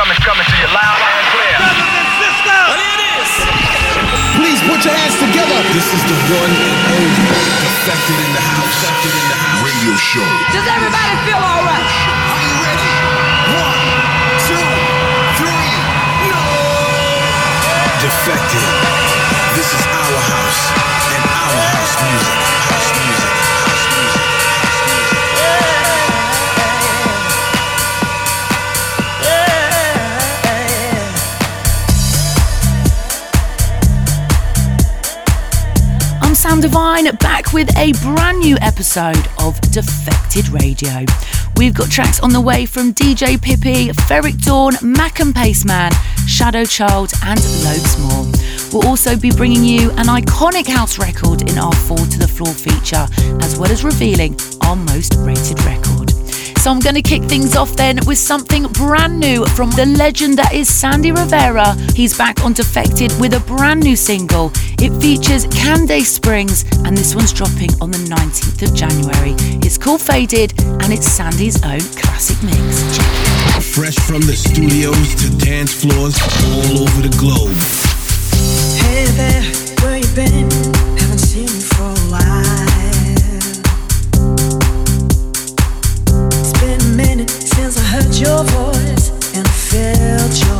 coming, coming to you loud and clear. Brothers and sisters, well, it is. Please put your hands together. This is the one and only perfected in the house. Perfected in the house. Radio show. Does everybody feel alright? Are you ready? One, two, three. No. Defected. This is our house. Sam Devine back with a brand new episode of Defected Radio. We've got tracks on the way from DJ Pippi, Ferreck Dawn, Mak and Pasteman, Shadow Child, and loads more. We'll also be bringing you an iconic house record in our Four to the Floor feature, as well as revealing our most rated record. So I'm going to kick things off then with something brand new from the legend that is Sandy Rivera. He's back on Defected with a brand new single. It features Candace Springs, and this one's dropping on the 19th of January. It's called Faded, and it's Sandy's own classic mix. Fresh from the studios to dance floors all over the globe. Hey there, where you been? your voice and felt your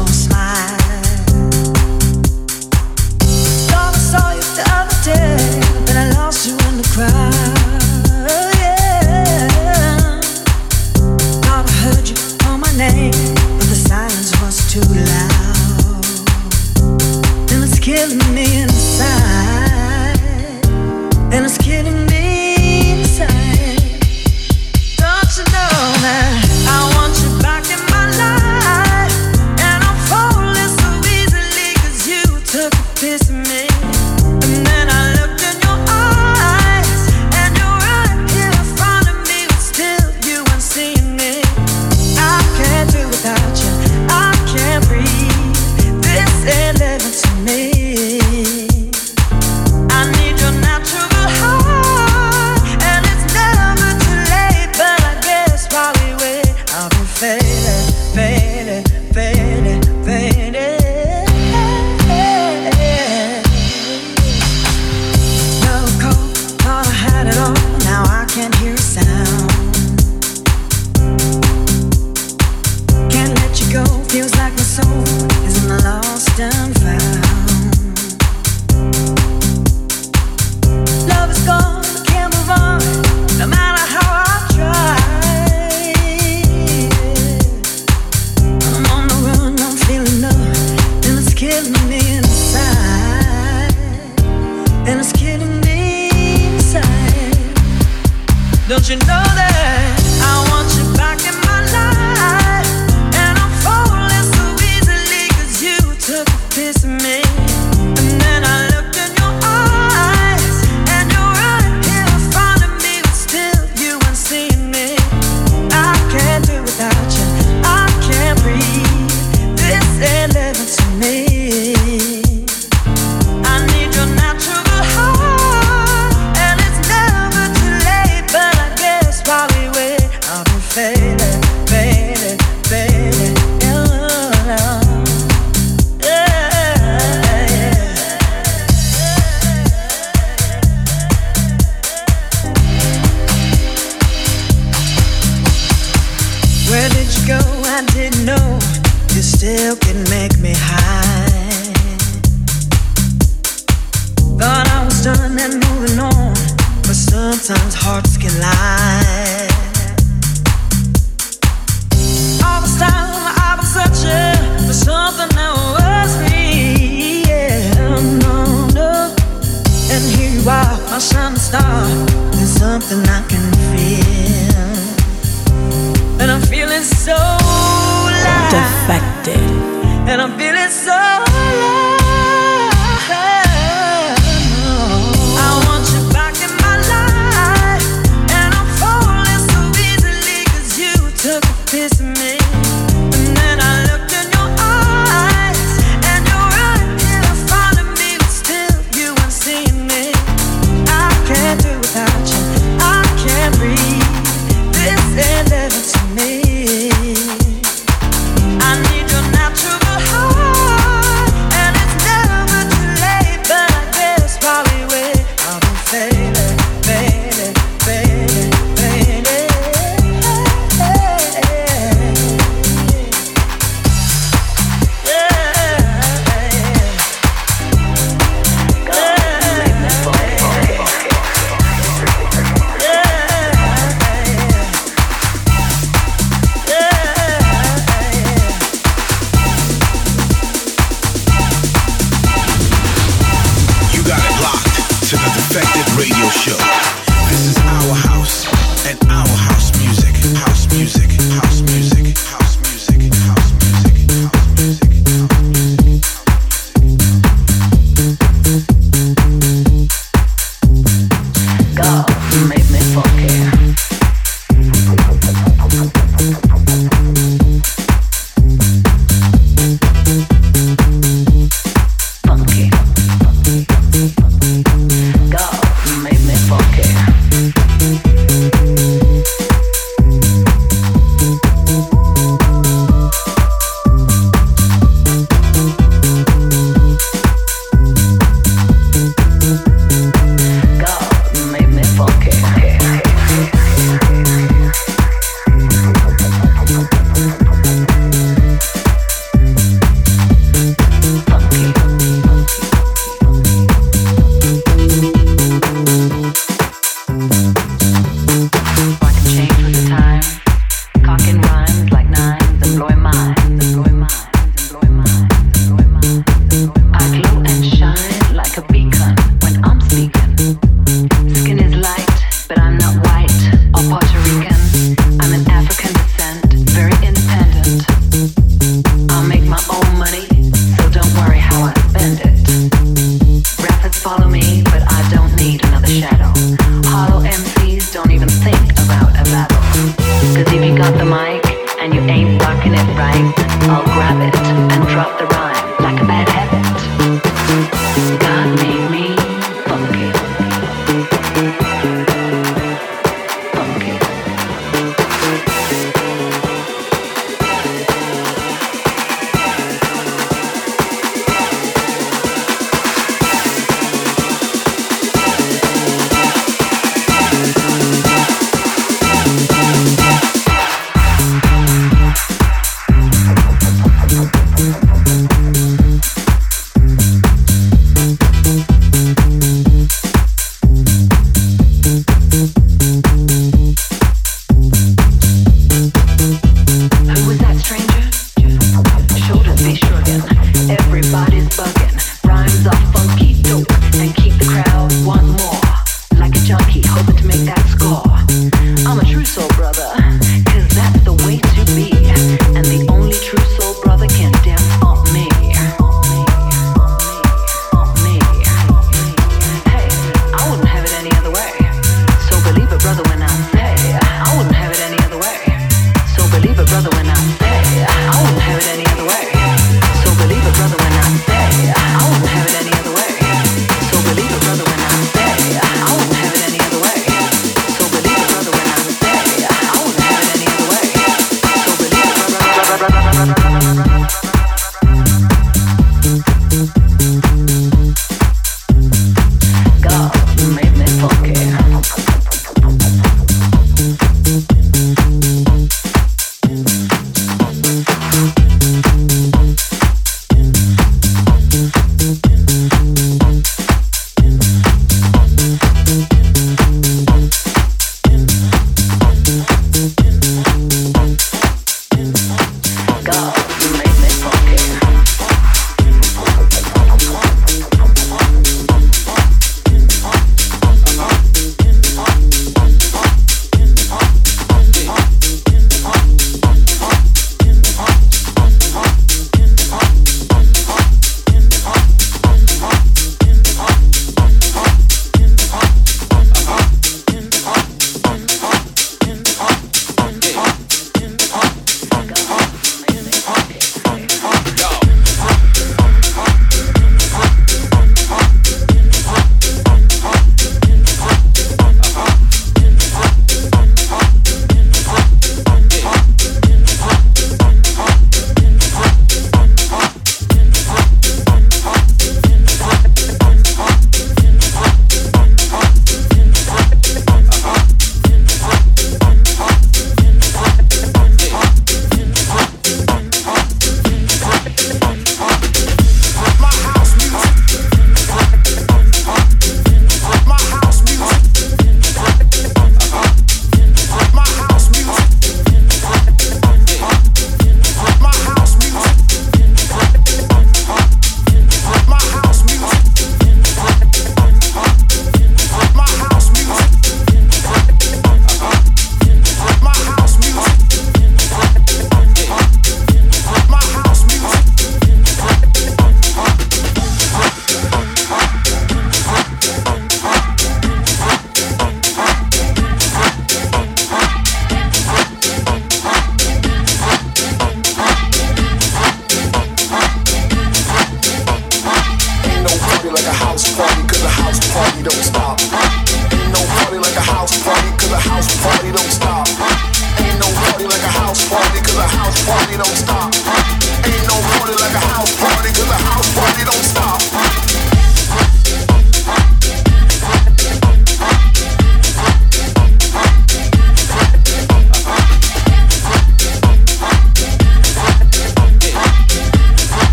brother when I say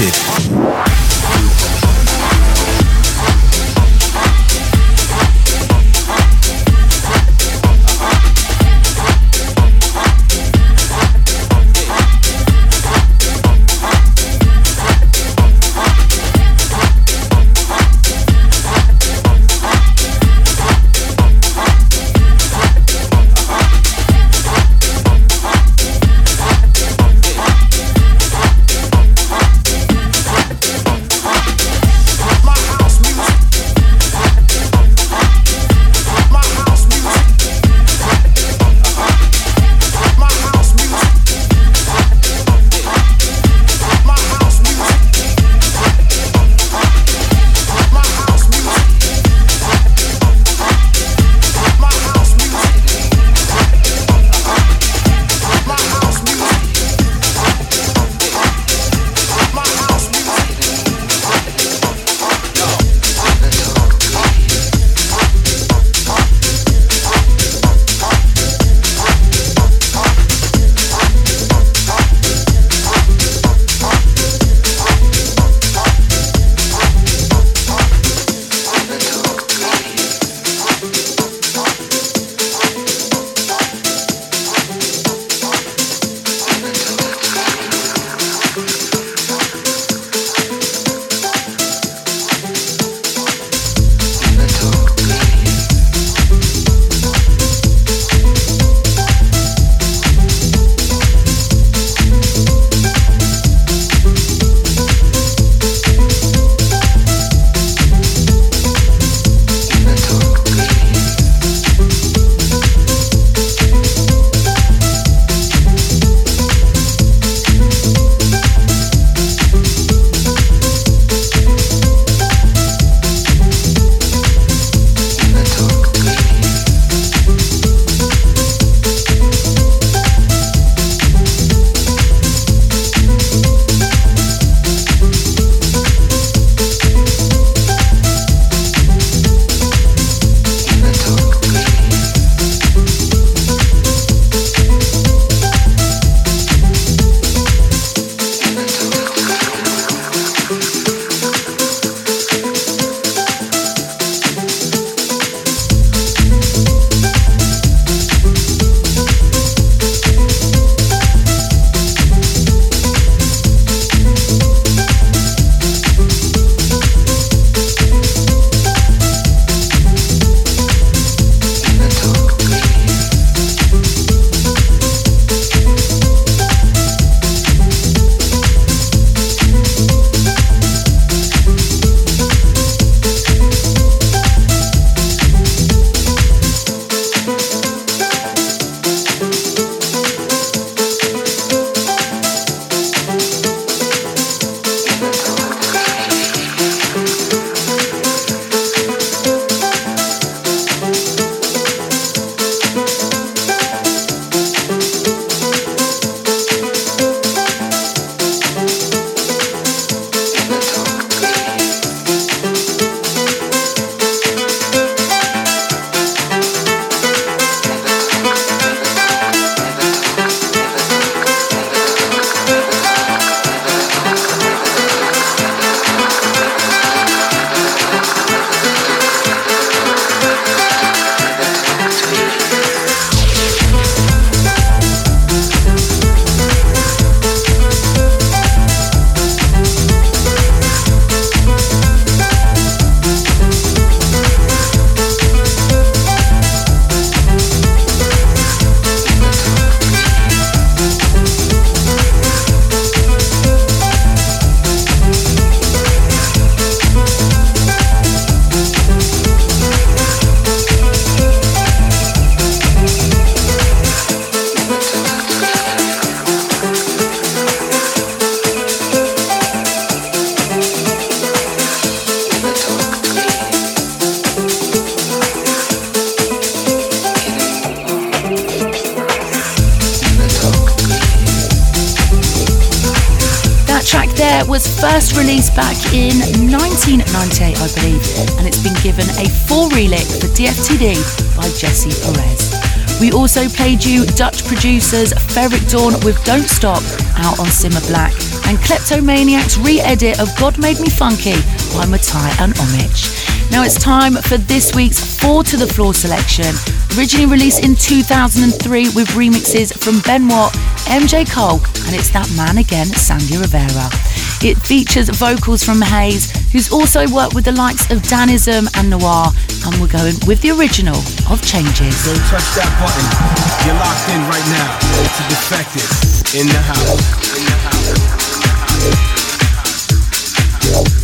Active. We also played you Dutch producers Ferreck Dawn with Don't Stop out on Simma Black and Kleptomaniac's re edit of God Made Me Funky by Matai and Omich. Now it's time for this week's Four to the Floor selection. Originally released in 2003 with remixes from Ben Watt, MJ Cole, and it's that man again, Sandy Rivera. It features vocals from Haze, who's also worked with the likes of Danism and Noir, and we're going with the original of Changes. Don't touch that button. You're locked in right now to Defected in the house. In the house.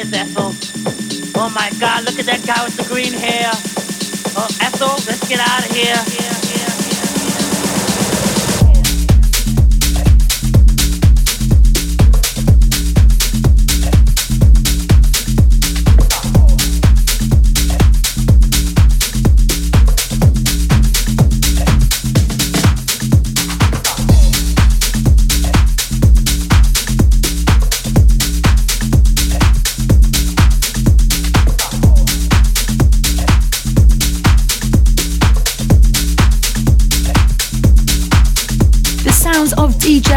is Ethel. Oh my god, look at that guy with the green hair. Oh, Ethel, let's get out of here.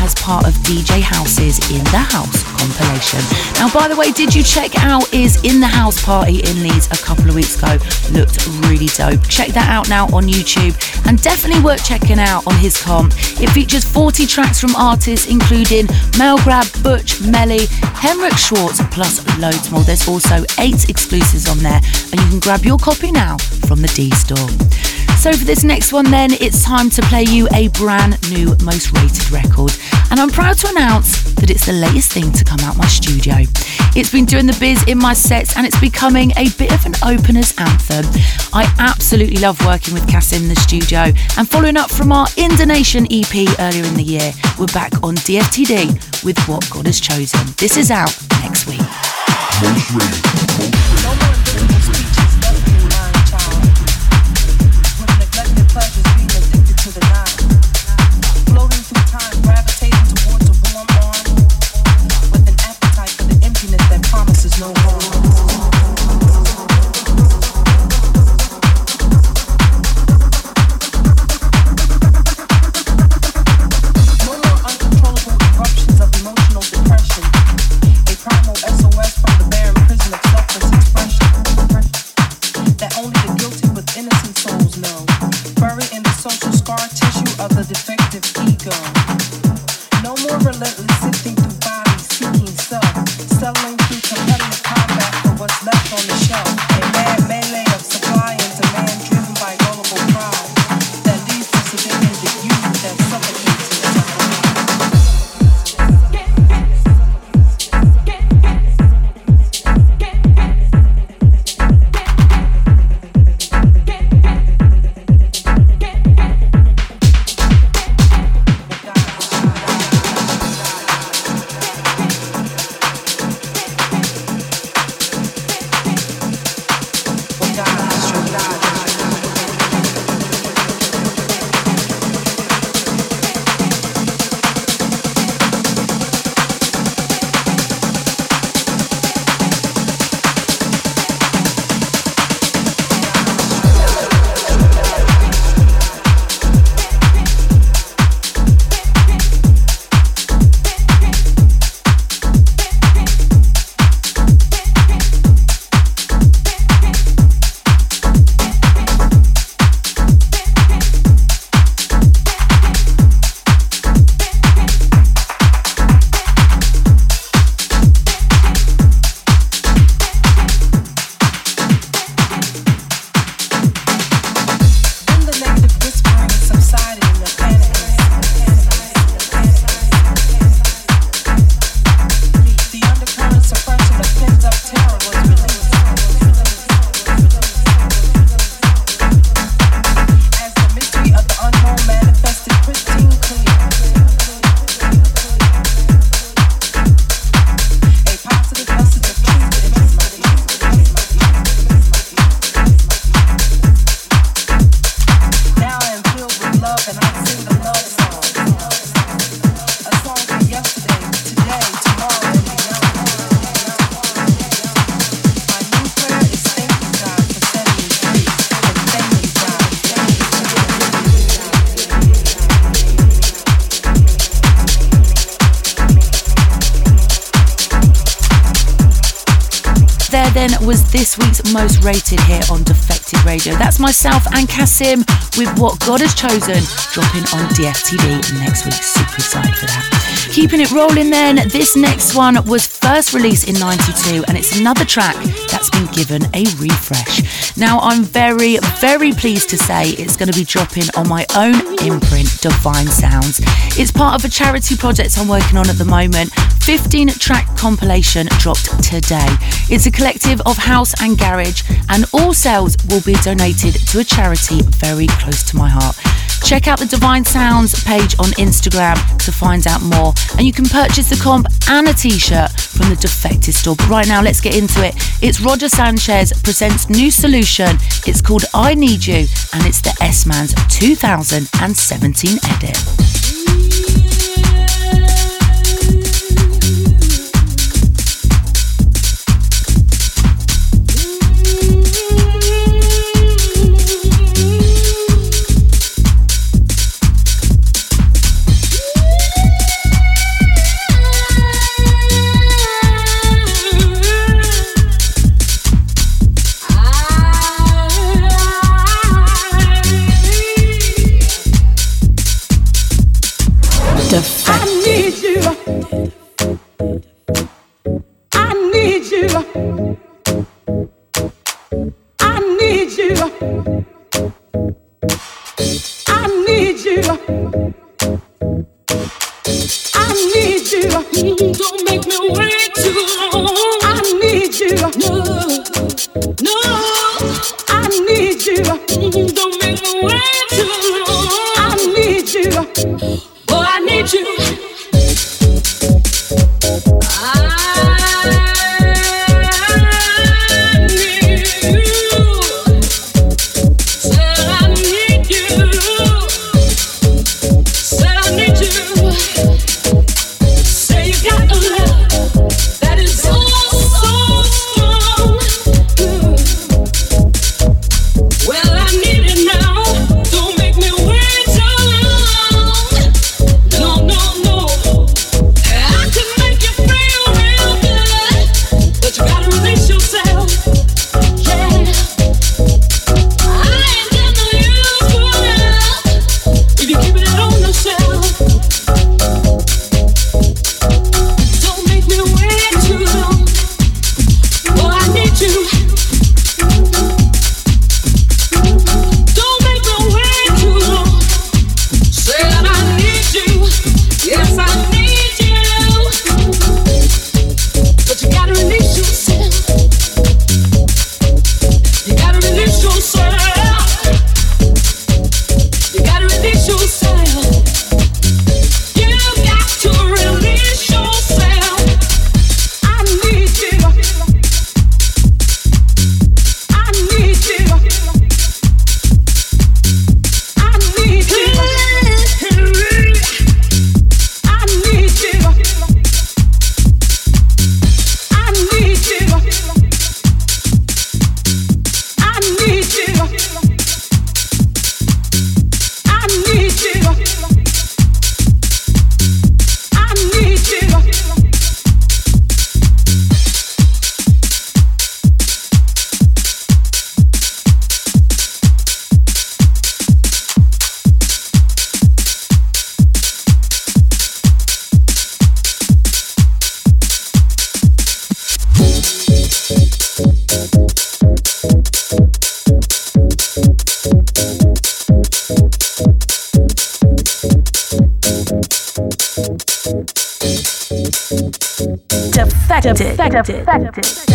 as part of DJ House's In the House compilation. Now, by the way, did you check out Is In the House Party in Leeds a couple of weeks ago? Looked really dope. Check that out now on YouTube and definitely worth checking out on his comp. It features 40 tracks from artists including Mel Melgrab, Butch, Melly, Henrik Schwarz, plus loads more. There's also eight exclusives on there, and you can grab your copy now from the D store. So for this next one, then, it's time to play you a brand new most rated record. And I'm proud to announce that it's the latest thing to come out my studio. It's been doing the biz in my sets and it's becoming a bit of an opener's anthem. I absolutely love working with Cass in the studio and following up from our Indonesian EP earlier in the year, we're back on DFTD with What God Has Chosen. This is out next week. Most rated, most rated. Most rated here on Defected Radio. That's myself and CASSIMM with What God Has Chosen dropping on DFTD next week. Super excited for that. Keeping it rolling then, this next one was first released in 92 and it's another track that's been given a refresh. Now, I'm very, very pleased to say it's going to be dropping on my own imprint, Divine Sounds. It's part of a charity project I'm working on at the moment. 15 track compilation dropped today. It's a collective of house and garage, and all sales will be donated to a charity very close to my heart. Check out the Divine Sounds page on Instagram to find out more. And you can purchase the comp and a t shirt from the Defected store. But right now, let's get into it. It's Roger Sanchez presents New Solution. It's called I Need You, and it's the S Man's 2017 edit. defected. defected. defected.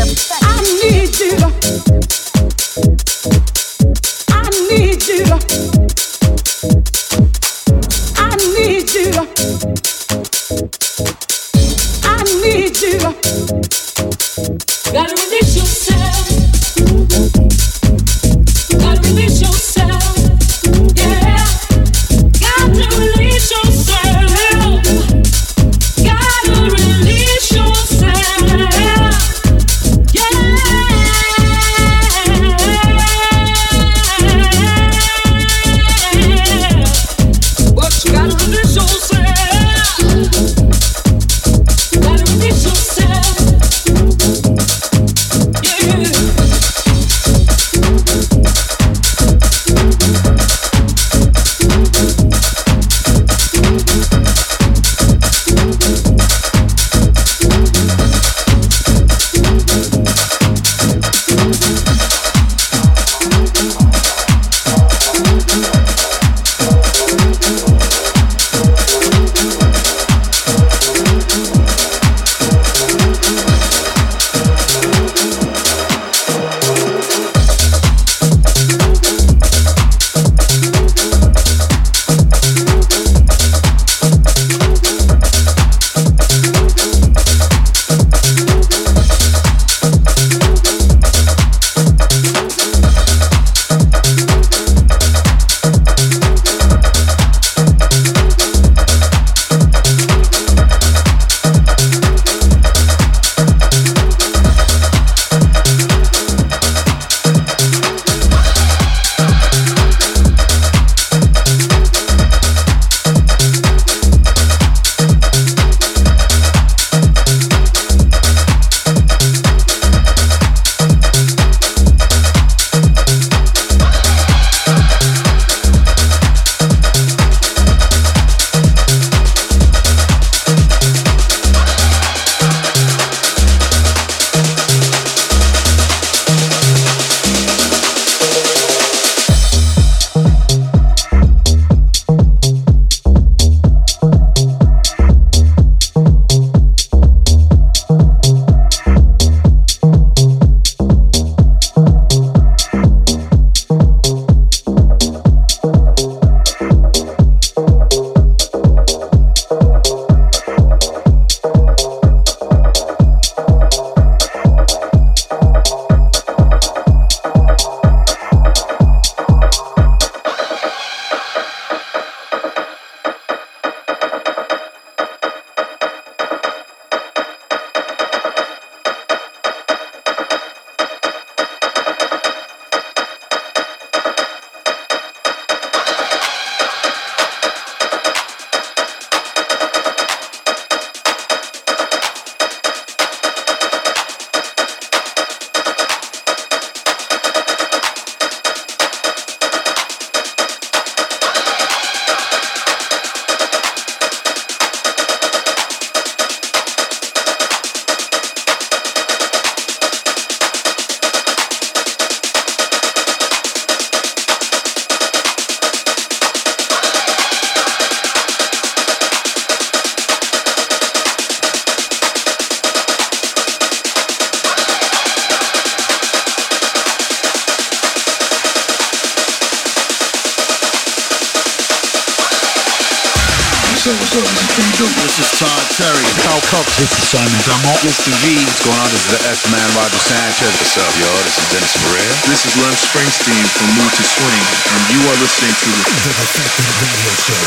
Dumont. Mr. What's going on? This is the S-Man Roger Sanchez. What's up, y'all? This is Dennis Ferrer. This is Lem Springsteen from Mood II Swing, and you are listening to the The Defected Radio Show.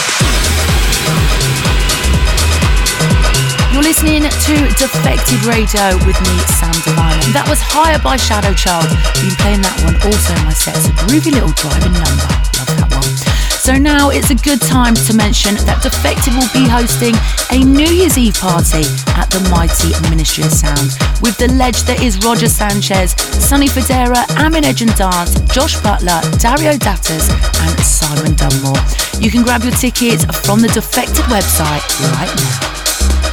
You're listening to Defected Radio with me, Sam Divine. And that was Higher by Shadow Child. Been playing that one also in my set. It's a groovy little driving number. So now it's a good time to mention that Defected will be hosting a New Year's Eve party at the mighty Ministry of Sound with the ledge that is Roger Sanchez, Sonny Fodera, Amine Edge and Dance, Josh Butler, Dario D'Attis, and Simon Dunmore. You can grab your tickets from the Defected website right now.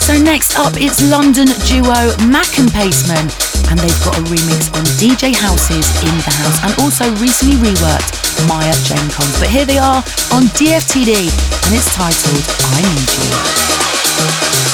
So next up, it's London duo Mak and Pasteman, and they've got a remix on DJ House's In the House, and also recently reworked Maya Jane Coles. But here they are on DFTD, and it's titled I Need You.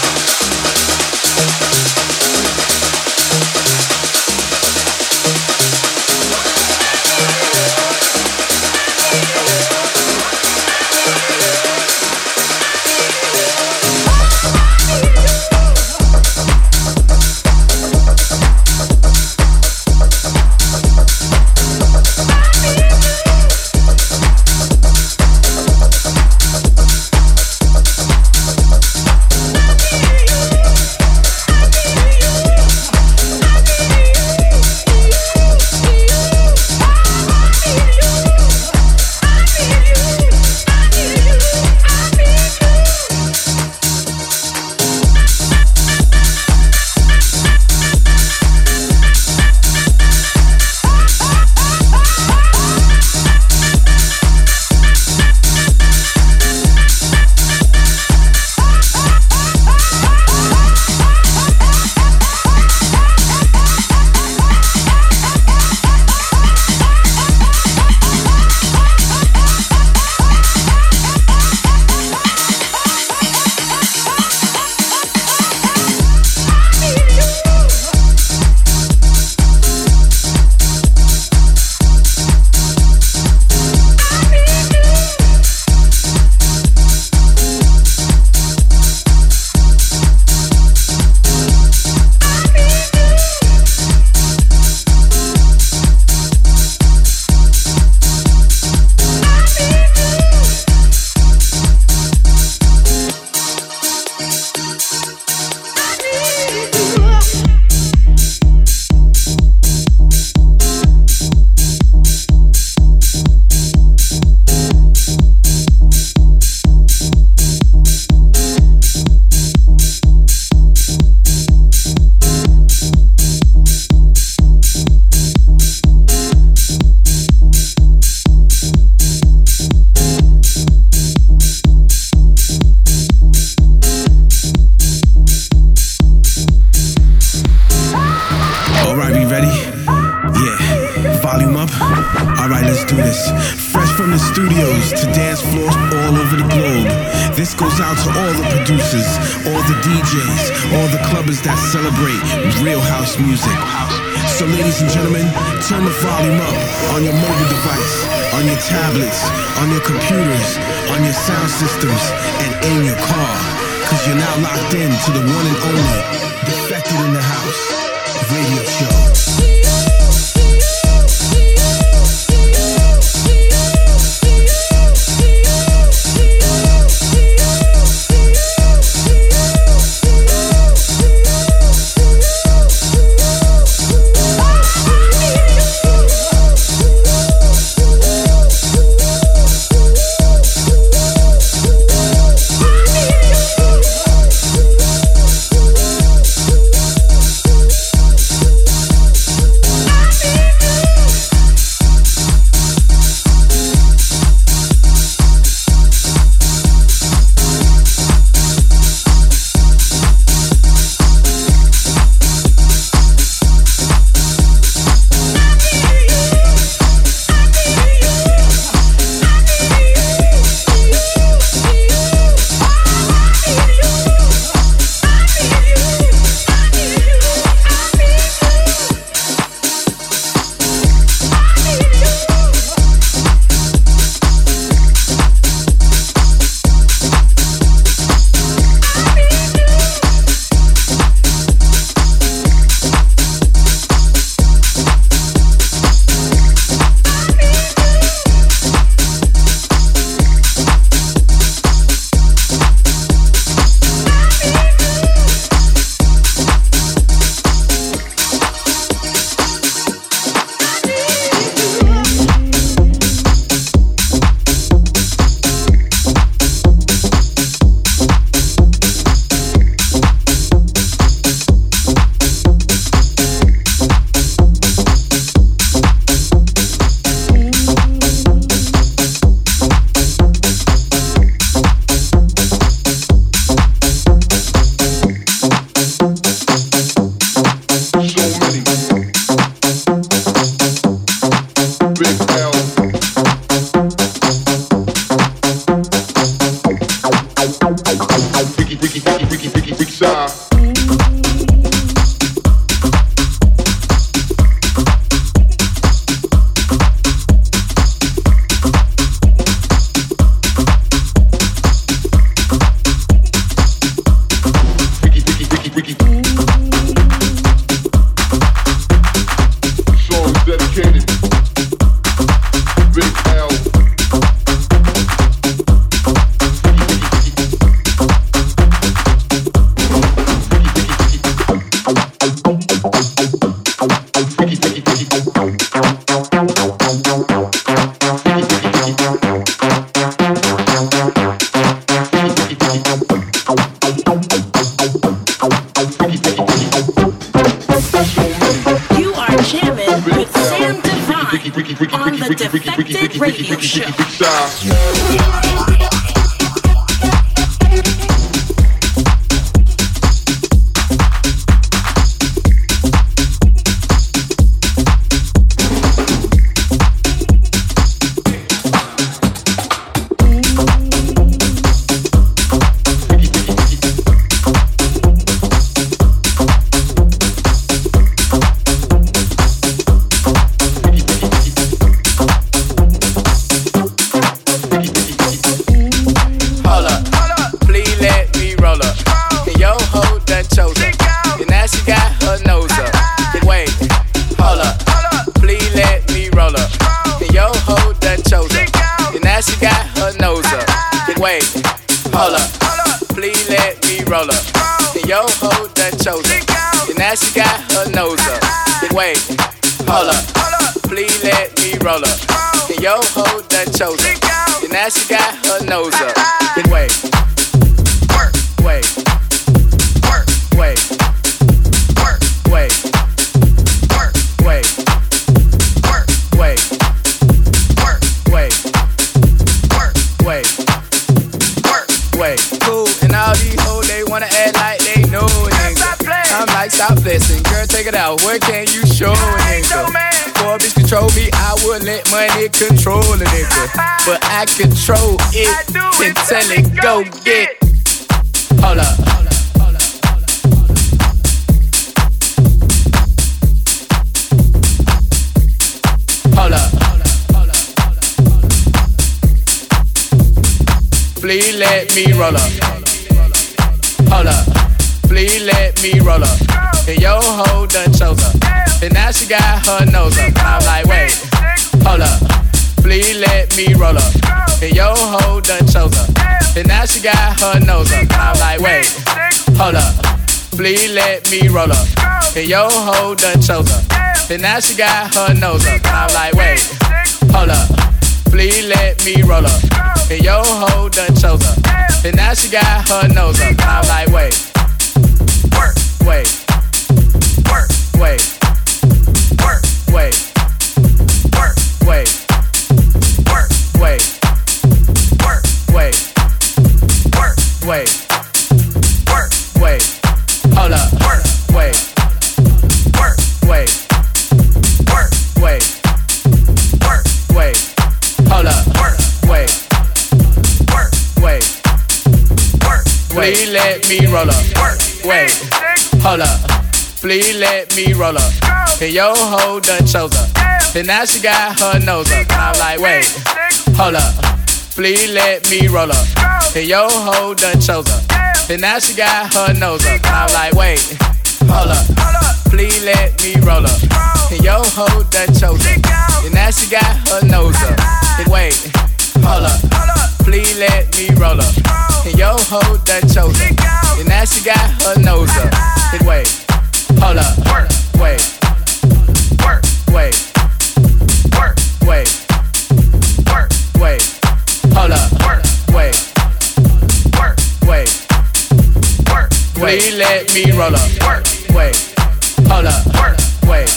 Control now she got her nose up. Hold up. Hold up. Please let me roll up. And yo ho done chose up. And now she got her nose up. I'm like, wait. Hold up. Hold up. Hold up, hold up, hold up. Hold up, hold up, hold up, hold up, hold up, hold up. Please let me roll up. Hold up. And yo ho done chose her. And now she got her nose up. I'm like, wait, hold up. Please let me roll up. And yo ho done chose her. And now she got her nose up. I'm like, wait, hold up. Please let me roll up. And yo ho done chose her. And now she got her nose up. I'm like, wait, wait, wait, wait, wait, wait. wait, work, wait, hold up, work, wait, work, wait, work, wait, work, wait, hold up, work, wait, work, wait, wait, hold up, please let me roll up, and yo ho done chose up, and now she got her nose up, And I'm like, wait, hold up. Please let me roll up. And yo ho done chose up. And now she got her nose up. And I'm like, wait, hold up. Please let me roll up. And yo ho done chose up. And now she got her nose up. And wait, hold up. Please let me roll up. And yo ho done chose up. And now she got her nose up. And wait, hold up. Wait, work, wait, work, wait, wait, wait. Hold up. Work. Wait. Work. Wait. Work. Please let me roll up. Work. Wait. Hold up. Work. Wait.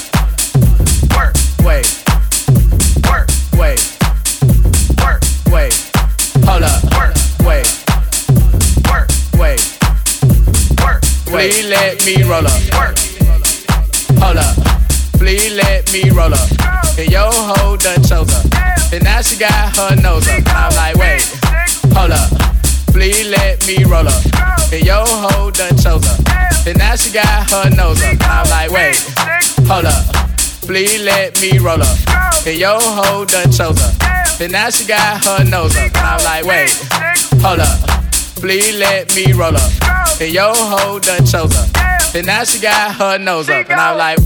Work. Wait. Work. Wait. Wait. Hold up. Work. Wait. Work. Wait. Work. Please let me roll up. Work. Hold up. Please let me roll up. And yo ho done chose up. And now she got her nose up. I'm like, wait, hold up. Please let me roll up. And yo ho done chose up. And now she got her nose up. I'm like, wait, hold up. Please let me roll up. And yo ho done chose up. And now she got her nose up. And I'm like, wait, hold up. Please let me roll up. And yo ho done chose up. And now she got her nose up. And I'm like,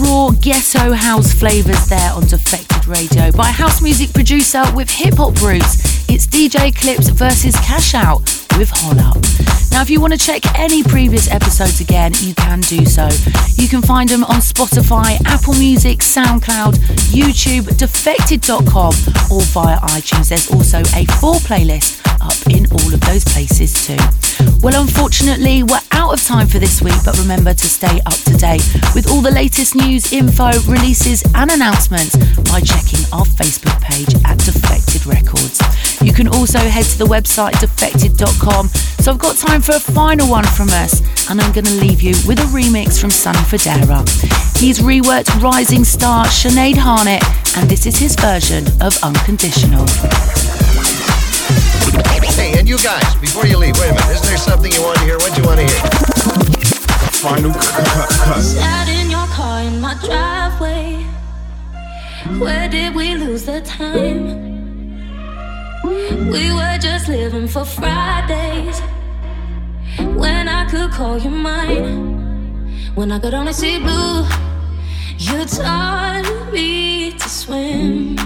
raw ghetto house flavours there on Defected Radio by house music producer with hip hop roots. It's DJ Clips versus Cash Out with Hol Up. Now, if you want to check any previous episodes again, you can do so. You can find them on Spotify, Apple Music, SoundCloud, YouTube, defected.com, or via iTunes. There's also a full playlist up in all of those places too. Well, unfortunately, we're out of time for this week, but remember to stay up to date with all the latest news, info, releases, and announcements by checking our Facebook page at Defected Records. You can also head to the website defected.com. So I've got time for a final one from us, and I'm going to leave you with a remix from Sonny Fodera. He's reworked Rising Star Sinead Harnett, and this is his version of Unconditional. Hey, and you guys, before you leave, wait a minute. Isn't there something you want to hear? What do you want to hear? Final cut, cut. Sat in your car in my driveway. Where did we lose the time? We were just living for Fridays. When I could call you mine. When I could only see blue. You taught me to swim.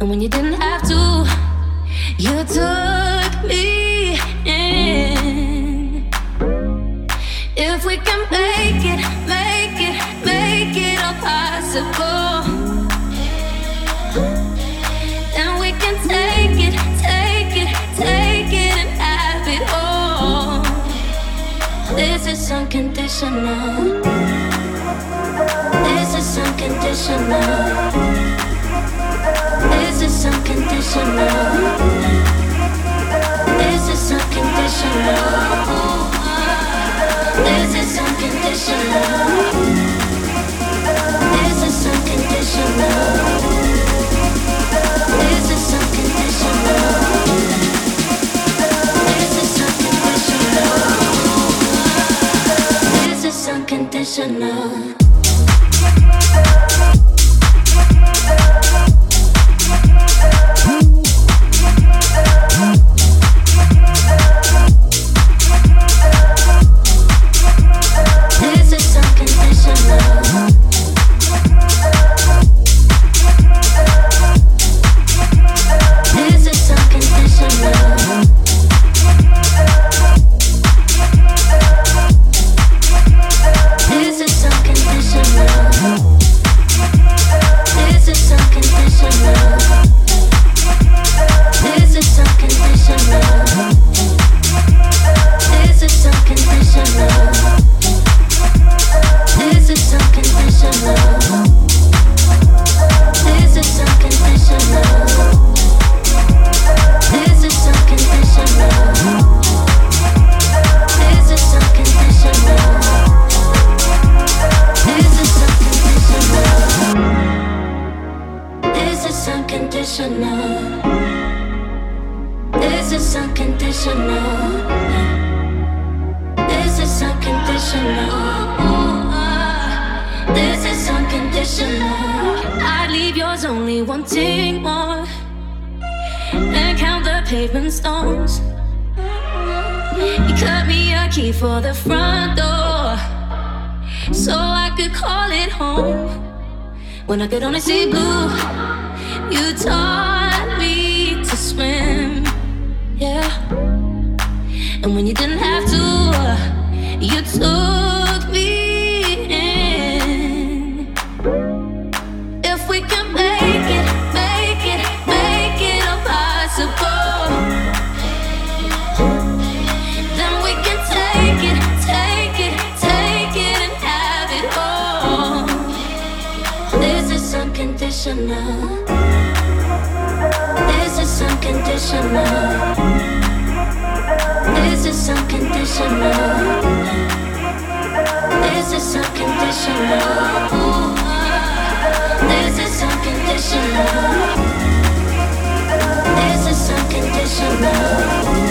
And when you didn't have to, you took me in. If we can make it, make it, make it all possible, is unconditional. This is unconditional. This is unconditional. This is unconditional. This is unconditional. And when you didn't have to, you took me in. If we can make it, make it, make it all possible, then we can take it, take it, take it and have it all. This is unconditional. This is unconditional. This is unconditional. This is unconditional. This is unconditional.